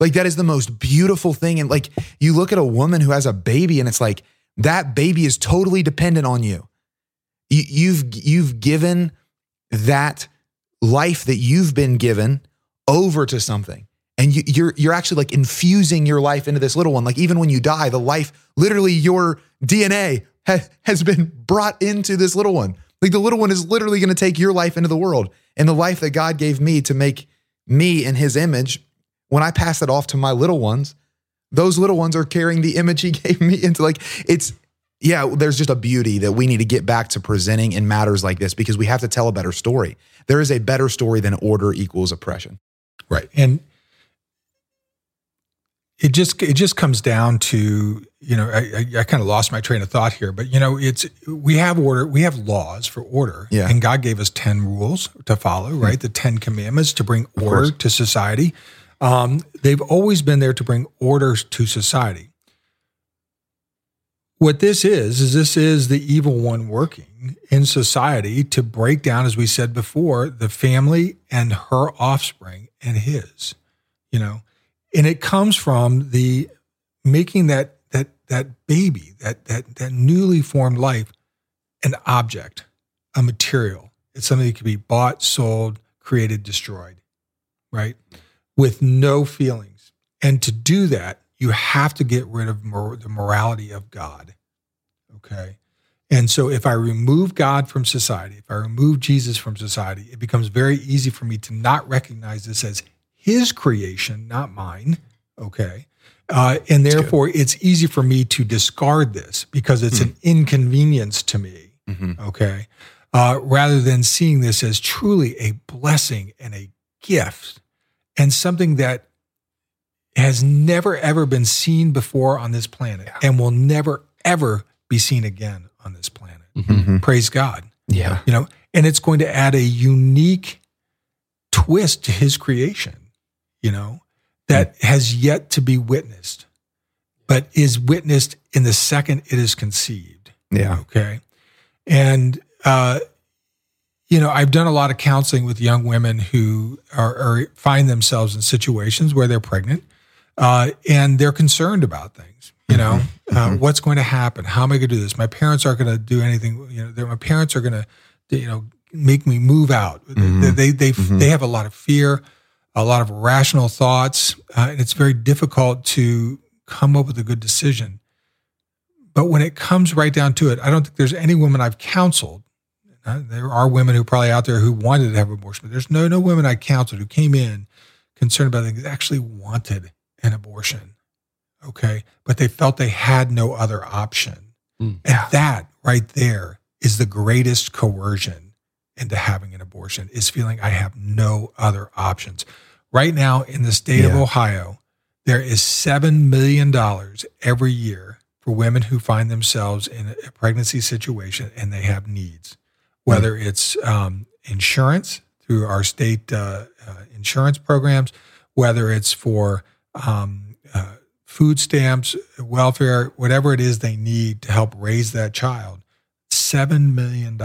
Like that is the most beautiful thing and like you look at a woman who has a baby and it's like that baby is totally dependent on you. you you've you've given that life that you've been given over to something and you, you're you're actually like infusing your life into this little one. Like even when you die, the life, literally your DNA ha- has been brought into this little one. Like the little one is literally going to take your life into the world, and the life that God gave me to make me in His image. When I pass it off to my little ones, those little ones are carrying the image He [laughs] gave me into. Like it's yeah, there's just a beauty that we need to get back to presenting in matters like this because we have to tell a better story. There is a better story than order equals oppression. Right. And it just it just comes down to you know I, I, I kind of lost my train of thought here, but you know it's we have order we have laws for order, Yeah. and God gave us ten rules to follow, right? The Ten Commandments to bring order course. to society. Um, they've always been there to bring order to society. What this is is this is the evil one working in society to break down, as we said before, the family and her offspring and his. You know, and it comes from the making that that that baby that that that newly formed life an object a material. It's something that can be bought sold created destroyed right? With no feelings. And to do that you have to get rid of mor- the morality of god okay? And so if i remove god from society if i remove jesus from society it becomes very easy for me to not recognize this as his creation, not mine. Okay. Uh, and therefore, it's easy for me to discard this because it's an inconvenience to me. Okay. Uh, rather than seeing this as truly a blessing and a gift and something that has never, ever been seen before on this planet and will never, ever be seen again on this planet. Mm-hmm. Praise God Yeah. you know and it's going to add a unique twist to his creation you know that has yet to be witnessed but is witnessed in the second it is conceived. Yeah. okay? And uh you know i've done a lot of counseling with young women who are, are find themselves in situations where they're pregnant uh, and they're concerned about things you know? Uh, what's going to happen? How am i going to do this? My parents aren't going to do anything you know my parents are going to you know make me move out. They they they, they have a lot of fear a lot of rational thoughts uh, and it's very difficult to come up with a good decision. But when it comes right down to it i don't think there's any woman i've counseled. Uh, there are women who are probably out there who wanted to have abortion but there's no no women i counseled who came in concerned about things actually wanted an abortion okay? But they felt they had no other option. Mm. and that right there is the greatest coercion into having an abortion is feeling i have no other options right now in the state of ohio there is $7 million every year for women who find themselves in a pregnancy situation and they have needs whether it's um, insurance through our state uh, uh, insurance programs whether it's for um, uh, food stamps, welfare, whatever it is they need to help raise that child, $7 million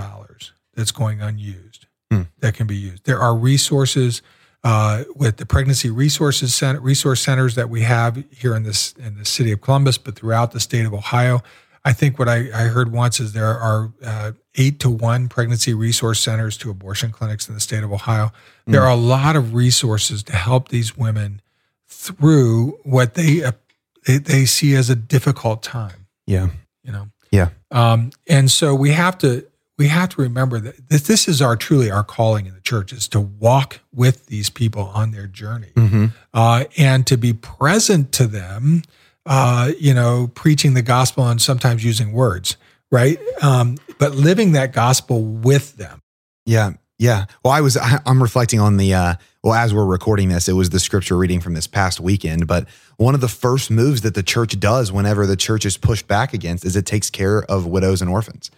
that's going unused Hmm. that can be used. There are resources uh, with the pregnancy resources center, resource centers that we have here in this in the city of Columbus, but throughout the state of Ohio. I think what I, I heard once is there are uh, eight to one pregnancy resource centers to abortion clinics in the state of Ohio. There are a lot of resources to help these women through what they uh, they, they see as a difficult time. Yeah. You know, Yeah. um, and so we have to we have to remember that this, is our truly our calling in the church is to walk with these people on their journey Mm-hmm. uh, and to be present to them. Uh, you know, preaching the gospel and sometimes using words, right? Um, but living that gospel with them. Yeah. Yeah. Well, I was I, I'm reflecting on the uh well as we're recording this, it was the scripture reading from this past weekend, but one of the first moves that the church does whenever the church is pushed back against is it takes care of widows and orphans.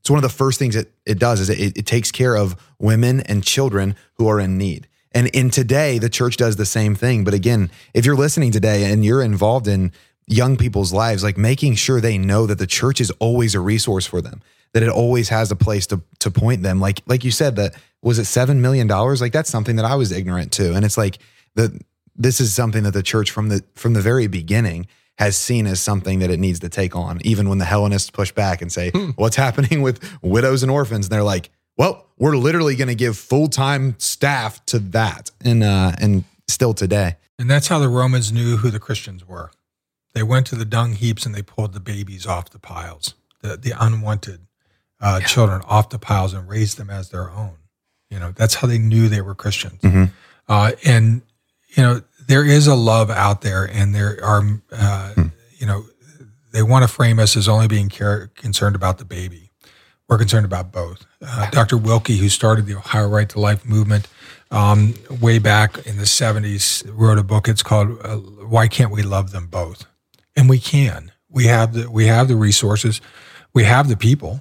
It's one of the first things it, it does is it, it takes care of women and children who are in need. And in today, the church does the same thing. But again, if you're listening today and you're involved in young people's lives, like making sure they know that the church is always a resource for them, that it always has a place to to point them. Like like you said, that was it seven million dollars? Like that's something that I was ignorant to. And it's like the this is something that the church from the from the very beginning has seen as something that it needs to take on, even when the Hellenists push back and say, hmm. What's happening with widows and orphans? And they're like, Well, we're literally going to give full time staff to that. And uh and still today. And that's how the Romans knew who the Christians were. They went to the dung heaps and they pulled the babies off the piles, the, the unwanted uh, yeah. children off the piles and raised them as their own. You know, that's how they knew they were Christians. Mm-hmm. Uh, and, you know, there is a love out there and there are, uh, mm. you know, they want to frame us as only being care, concerned about the baby. We're concerned about both. Uh, Dr. Willke, who started the Ohio Right to Life movement um, way back in the 70s, wrote a book. It's called uh, Why Can't We Love Them Both? and we can. We have the we have the resources, we have the people,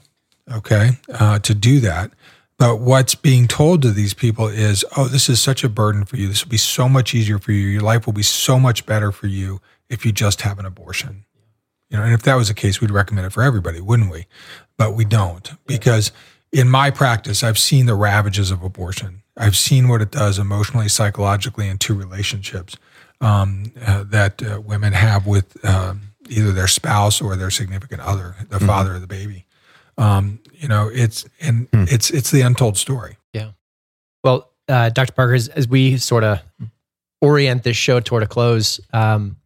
okay, uh, to do that. But what's being told to these people is, oh, this is such a burden for you. This will be so much easier for you. Your life will be so much better for you if you just have an abortion. You know, and if that was the case, we'd recommend it for everybody, wouldn't we? But we don't because in my practice, I've seen the ravages of abortion. I've seen what it does emotionally, psychologically, into relationships um, uh, that uh, women have with um, either their spouse or their significant other, the mm-hmm. father of the baby. Um, you know, it's and mm. it's it's the untold story. Yeah. Well, uh, Dr. Parker, as, as we sort of orient this show toward a close, um,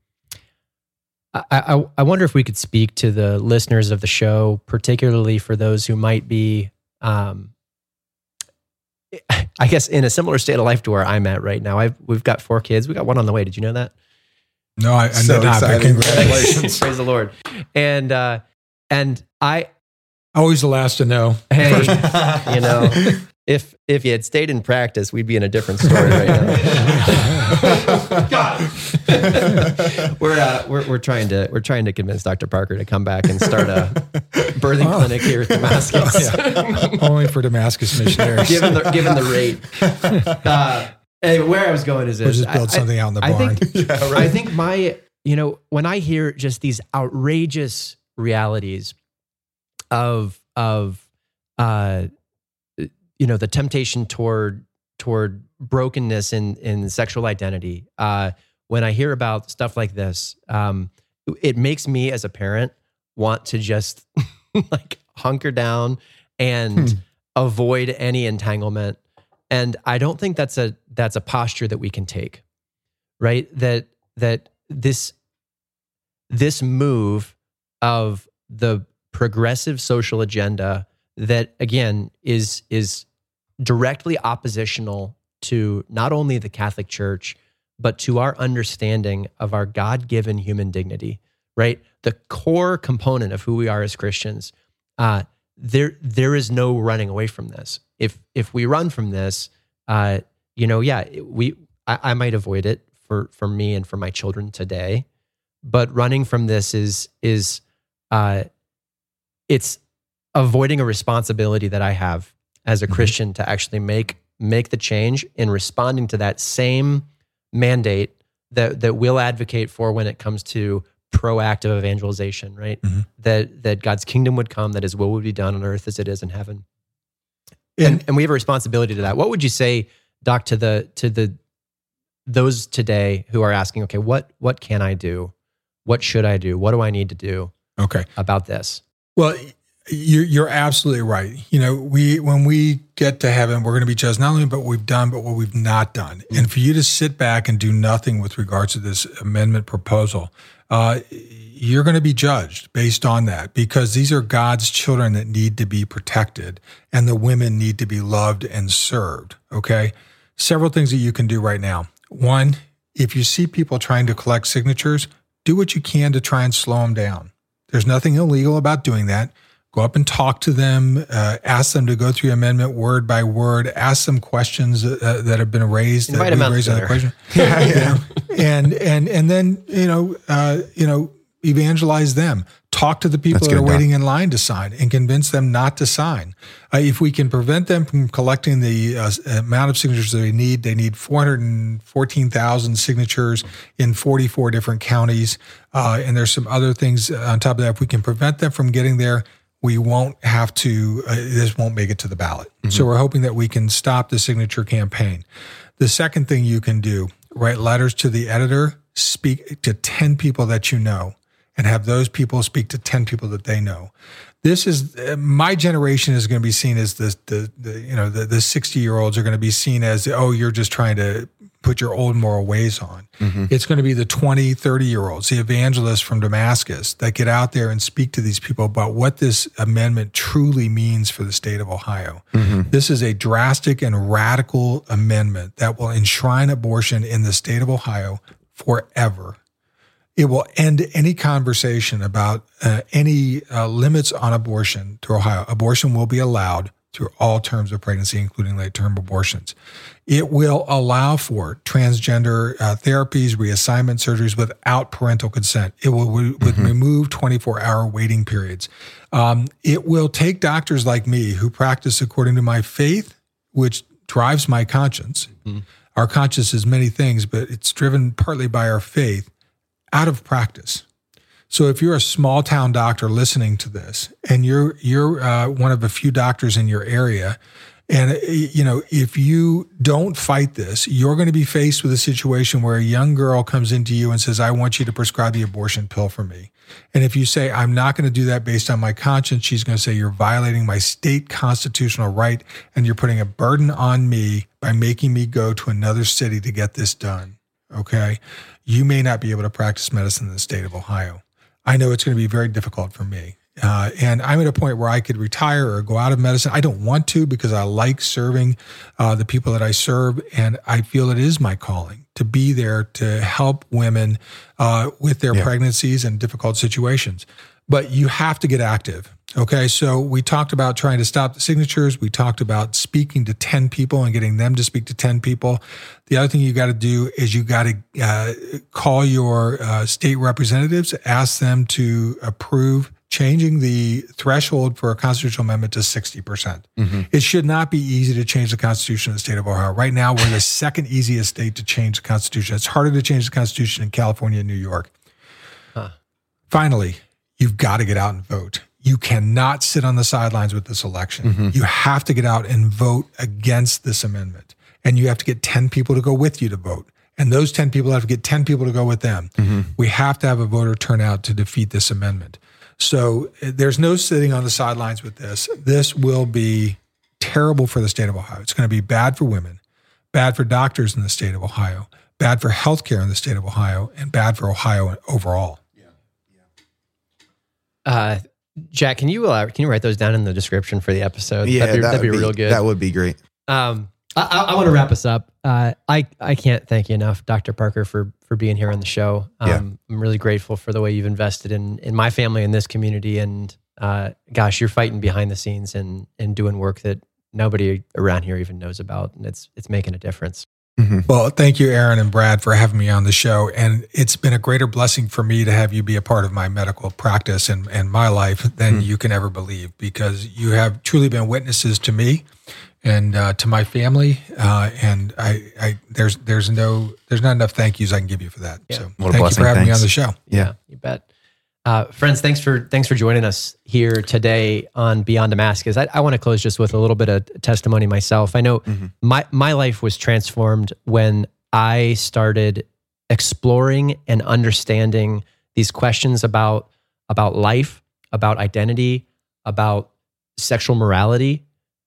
I, I, I wonder if we could speak to the listeners of the show, particularly for those who might be um, [laughs] I guess in a similar state of life to where I'm at right now. I've we've got four kids. We got one on the way. Did you know that? No, I, I so did not. Congratulations, [laughs] praise the Lord. And uh, and I always the last to know. Hey, [laughs] you know, if if you had stayed in practice, we'd be in a different story right now. God. we're, uh, we're we're trying to we're trying to convince Dr. Parker to come back and start a birthing oh. clinic here at Damascus. [laughs] yeah. Only for Damascus missionaries. given the given the rate. [laughs] Uh, anyway, where I was going is this: we'll just build I, something out in the I barn. Think, yeah, right. I think my you know when I hear just these outrageous realities of of uh you know the temptation toward toward brokenness in in sexual identity. Uh when i hear about stuff like this um it makes me as a parent want to just [laughs] like hunker down and hmm. avoid any entanglement. And i don't think that's a that's a posture that we can take right? That that this this move of the progressive social agenda that again is is directly oppositional to not only the Catholic Church but to our understanding of our God-given human dignity, right? The core component of who we are as Christians. Uh, there there is no running away from this. If if we run from this, uh, you know, yeah, we I, I might avoid it for for me and for my children today, but running from this is is uh, it's avoiding a responsibility that I have as a mm-hmm. Christian to actually make make the change in responding to that same mandate that that we'll advocate for when it comes to proactive evangelization, right? Mm-hmm. That that God's kingdom would come, that His will would be done on earth as it is in heaven, and and we have a responsibility to that. What would you say, Doc, to the to the those today who are asking, okay, what what can I do? What should I do? What do I need to do? Okay, about this. Well, you're, you're absolutely right. You know, we when we get to heaven, we're going to be judged not only what we've done, but what we've not done. Mm-hmm. And for you to sit back and do nothing with regards to this amendment proposal, uh, you're going to be judged based on that because these are God's children that need to be protected, and the women need to be loved and served. Okay, several things that you can do right now. One, if you see people trying to collect signatures, do what you can to try and slow them down. There's nothing illegal about doing that go up and talk to them, uh, ask them to go through amendment word by word, ask them questions uh, that have been raised. Invite that them out raised [laughs] Yeah, yeah. and and and then you know uh, you know evangelize them. Talk to the people that are waiting in line to sign and convince them not to sign. Uh, if we can prevent them from collecting the uh, amount of signatures that they need, they need 414,000 signatures in 44 different counties. Uh, and there's some other things on top of that. If we can prevent them from getting there, we won't have to, uh, this won't make it to the ballot. So we're hoping that we can stop the signature campaign. The second thing you can do, write letters to the editor, speak to 10 people that you know, and have those people speak to 10 people that they know. This is my generation is going to be seen as the, the, the you know, the, the 60 year olds are going to be seen as, oh, you're just trying to put your old moral ways on. Mm-hmm. It's going to be the 20, 30 year olds, the evangelists from Damascus that get out there and speak to these people about what this amendment truly means for the state of Ohio. Mm-hmm. This is a drastic and radical amendment that will enshrine abortion in the state of Ohio forever. It will end any conversation about uh, any uh, limits on abortion through Ohio. Abortion will be allowed through all terms of pregnancy, including late term abortions. It will allow for transgender uh, therapies, reassignment surgeries without parental consent. It will would remove 24 hour waiting periods. Um, it will take doctors like me who practice according to my faith, which drives my conscience. Our conscience is many things, but it's driven partly by our faith out of practice. So if you're a small town doctor listening to this, and you're you're uh, one of a few doctors in your area, and uh, you know if you don't fight this, you're going to be faced with a situation where a young girl comes into you and says, "I want you to prescribe the abortion pill for me." And if you say, "I'm not going to do that based on my conscience," she's going to say, "You're violating my state constitutional right, and you're putting a burden on me by making me go to another city to get this done." Okay, you may not be able to practice medicine in the state of Ohio. I know it's going to be very difficult for me. Uh, and I'm at a point where I could retire or go out of medicine. I don't want to because I like serving uh, the people that I serve. And I feel it is my calling to be there to help women uh, with their pregnancies and difficult situations. But you have to get active. Okay. So we talked about trying to stop the signatures. We talked about speaking to 10 people and getting them to speak to 10 people. The other thing you got to do is you got to uh, call your uh, state representatives, ask them to approve changing the threshold for a constitutional amendment to 60%. percent It should not be easy to change the Constitution of the state of Ohio. Right now, we're the [laughs] second easiest state to change the Constitution. It's harder to change the Constitution in California and New York. Finally, you've got to get out and vote. You cannot sit on the sidelines with this election. You have to get out and vote against this amendment. And you have to get 10 people to go with you to vote. And those 10 people have to get 10 people to go with them. We have to have a voter turnout to defeat this amendment. So uh, there's no sitting on the sidelines with this. This will be terrible for the state of Ohio. It's going to be bad for women, bad for doctors in the state of Ohio, bad for healthcare in the state of Ohio, and bad for Ohio overall. Uh, Jack, can you uh, can you write those down in the description for the episode? Yeah, that'd be, that that'd be would real good. That would be great. Um, I, I want to wrap us up. Uh, I I can't thank you enough, Dr. Parker, for for being here on the show. Um, Yeah. I'm really grateful for the way you've invested in in my family and this community. And uh, gosh, you're fighting behind the scenes and and doing work that nobody around here even knows about, and it's it's making a difference. Well, thank you, Aaron and Brad, for having me on the show. And it's been a greater blessing for me to have you be a part of my medical practice and, and my life than you can ever believe because you have truly been witnesses to me and uh, to my family. Uh, and I, I, there's, there's no, there's not enough thank yous I can give you for that. So What thank you for having me on the show. Yeah. you bet. Uh, friends, thanks for thanks for joining us here today on Beyond Damascus. I, I want to close just with a little bit of testimony myself. I know my my life was transformed when I started exploring and understanding these questions about about life, about identity, about sexual morality,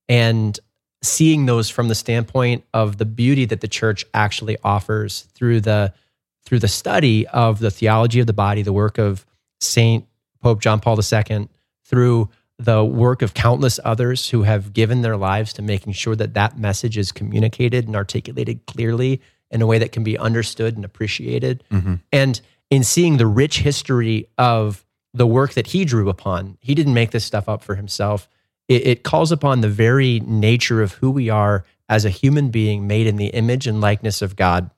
and seeing those from the standpoint of the beauty that the church actually offers through the through the study of the theology of the body, the work of Saint Pope John Paul II, through the work of countless others who have given their lives to making sure that that message is communicated and articulated clearly in a way that can be understood and appreciated. Mm-hmm. And in seeing the rich history of the work that he drew upon. He didn't make this stuff up for himself. It, it calls upon the very nature of who we are as a human being made in the image and likeness of God.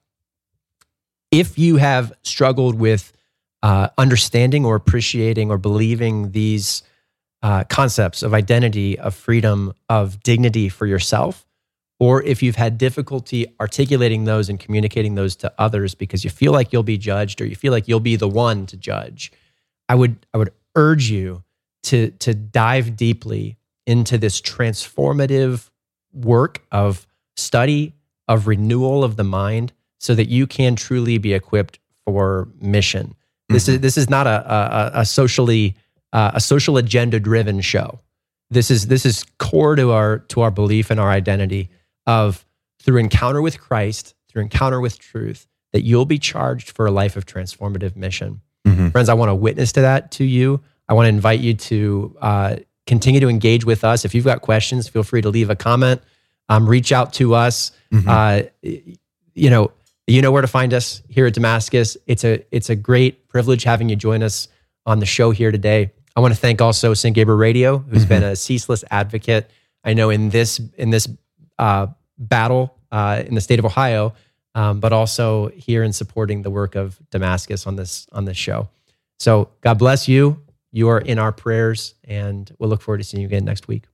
If you have struggled with uh, understanding or appreciating or believing these uh, concepts of identity, of freedom, of dignity for yourself, or if you've had difficulty articulating those and communicating those to others because you feel like you'll be judged or you feel like you'll be the one to judge, I would I would urge you to to dive deeply into this transformative work of study of renewal of the mind so that you can truly be equipped for mission. This mm-hmm. is this is not a a, a socially uh, a social agenda driven show. This is this is core to our to our belief and our identity of through encounter with Christ, through encounter with truth, that you'll be charged for a life of transformative mission. Mm-hmm. Friends, I want to witness to that to you. I want to invite you to uh, continue to engage with us. If you've got questions, feel free to leave a comment. Um, reach out to us. Mm-hmm. Uh, you know, you know where to find us here at Damascus. It's a it's a great privilege having you join us on the show here today. I want to thank also St. Gabriel Radio, who's mm-hmm. been a ceaseless advocate. I know in this in this uh, battle uh, in the state of Ohio, um, but also here in supporting the work of Damascus on this on this show. So God bless you. You are in our prayers, and we'll look forward to seeing you again next week.